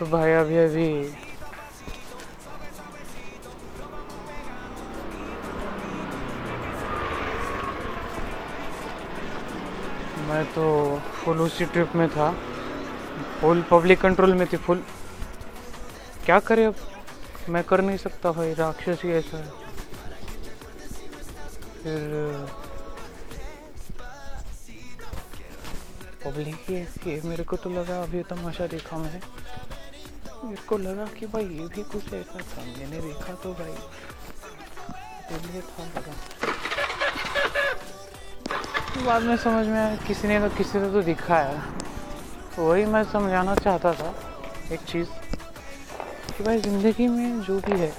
तो भाई अभी अभी। मैं तो फुल उसी ट्रिप में था। फुल पब्लिक कंट्रोल में थी फुल क्या करे अब? मैं कर नहीं सकता भाई, राक्षस ही ऐसा है। फिर पब्लिक ही है मेरे को तो लगा अभी तमाशा देखा मैंने। मेरे को लगा कि भाई ये भी कुछ ऐसा था, मैंने देखा तो भाई। इसलिए था लगा। बाद में समझ में आया, किसी ने तो किसी ने तो दिखाया। वही मैं समझाना चाहता था एक चीज़, कि भाई ज़िंदगी में जो भी है,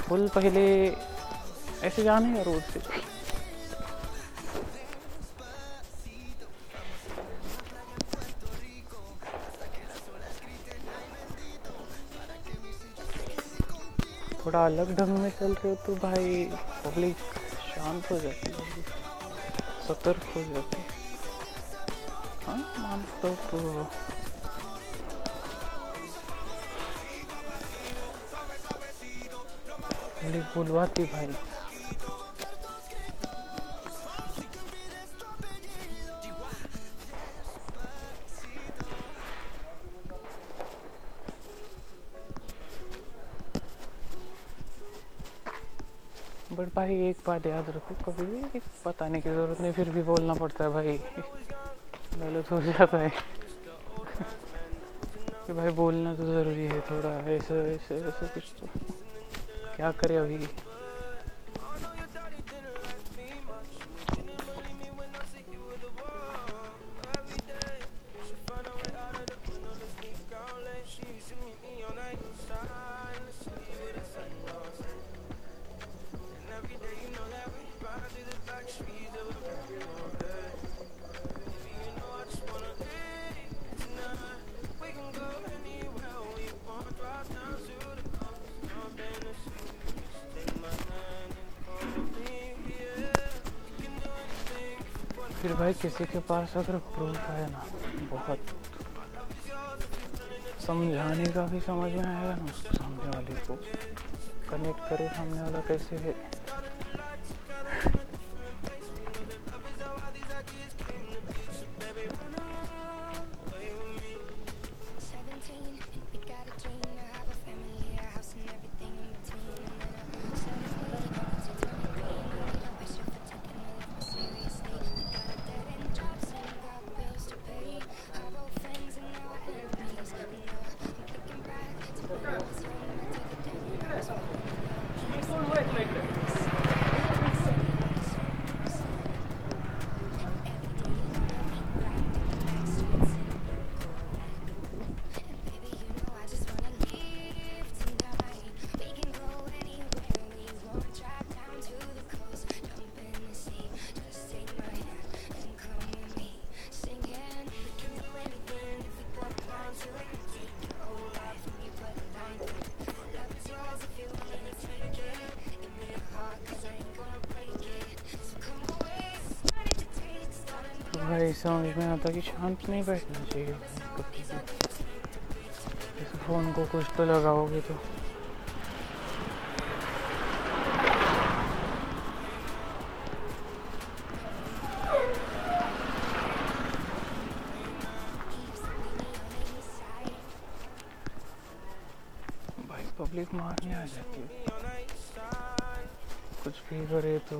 फुल पहले ऐसे जाने या रोड से। थोड़ा अलग ढंग में चल रहे हो तो भाई पब्लिक शांत हो जाती है। सतर्क हो जाती है। हाँ तो पब्लिक बुलवाती भाई। बट भाई एक बात याद रखो, कभी भी बताने की ज़रूरत नहीं, फिर भी बोलना पड़ता है भाई। गलत हो जाता है। कि भाई बोलना तो ज़रूरी है थोड़ा, ऐसे ऐसे ऐसे कुछ तो। क्या करे अभी? फिर भाई किसी के पास अगर प्रूफ है ना, बहुत समझाने का भी समझ में आएगा ना उसको सामने वाले को कनेक्ट करे सामने वाला कैसे है। समझ में आता कि शांत नहीं बैठना चाहिए जैसे फ़ोन को कुछ तो लगाओगे तो भाई पब्लिक मारने आ जाती है। कुछ भी करे तो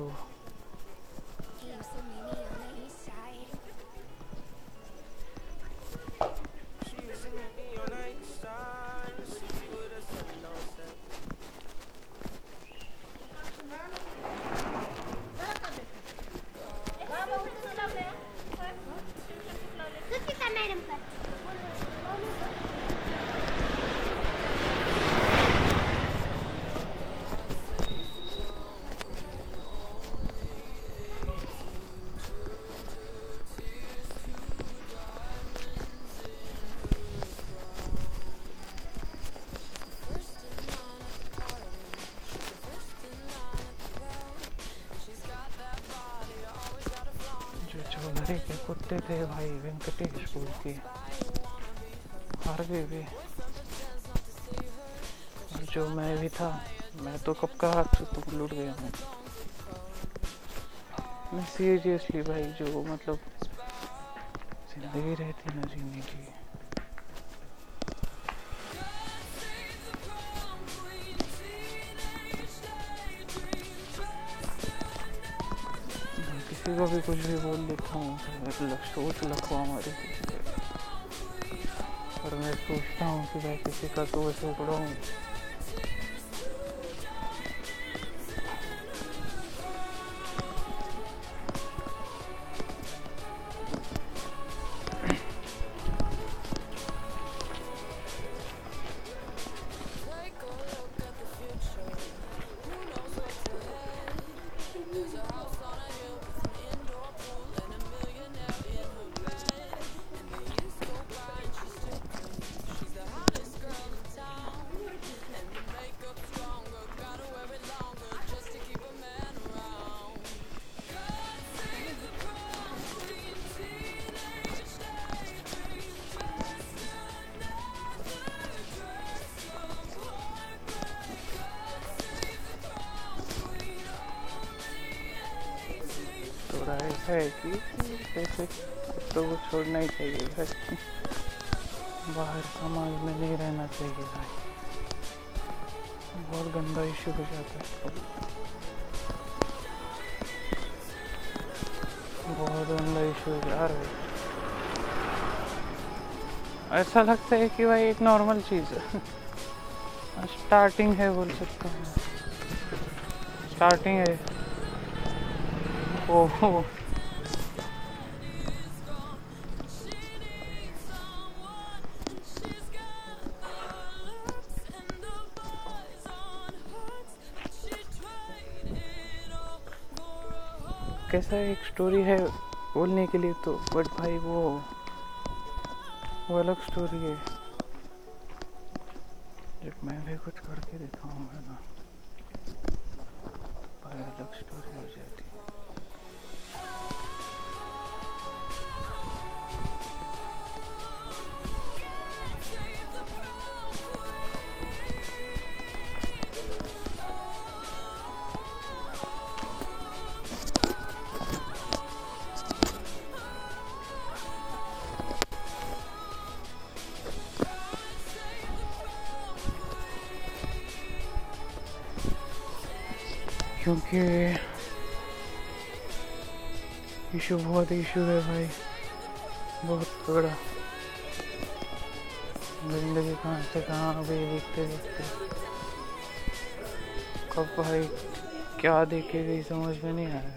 चौधरी के कुत्ते थे भाई, वेंकटेश स्कूल के। हार गए वे। जो मैं भी था, मैं तो कब का हाथ से तुम लुट गया हूँ। मैं सीरियसली भाई, जो मतलब ज़िंदगी रहती ना जीने की किसी को भी कुछ भी बोल देता हूँ मतलब सोच लखवा हमारी और मैं सोचता हूँ कि मैं किसी का तो उगड़ा पढ़ाऊँ है कि जैसे तो वो छोड़ना ही चाहिए भाई बाहर समाज में नहीं रहना चाहिए भाई। बहुत गंदा इशू हो जाता है। बहुत गंदा इशू है ऐसा लगता है कि भाई एक नॉर्मल चीज़ है। स्टार्टिंग है बोल सकते हैं। स्टार्टिंग है। ओहो। कैसा एक स्टोरी है बोलने के लिए तो बट भाई वो वो अलग स्टोरी है। जब मैं भी कुछ करके दिखाऊँगा ना। क्योंकि इशू बहुत इशू है भाई। बहुत बड़ा ज़िंदगी कहाँ से कहाँ अभी देखते देखते। कब भाई, क्या देखे गई, समझ में नहीं आया।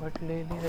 बट ले लिया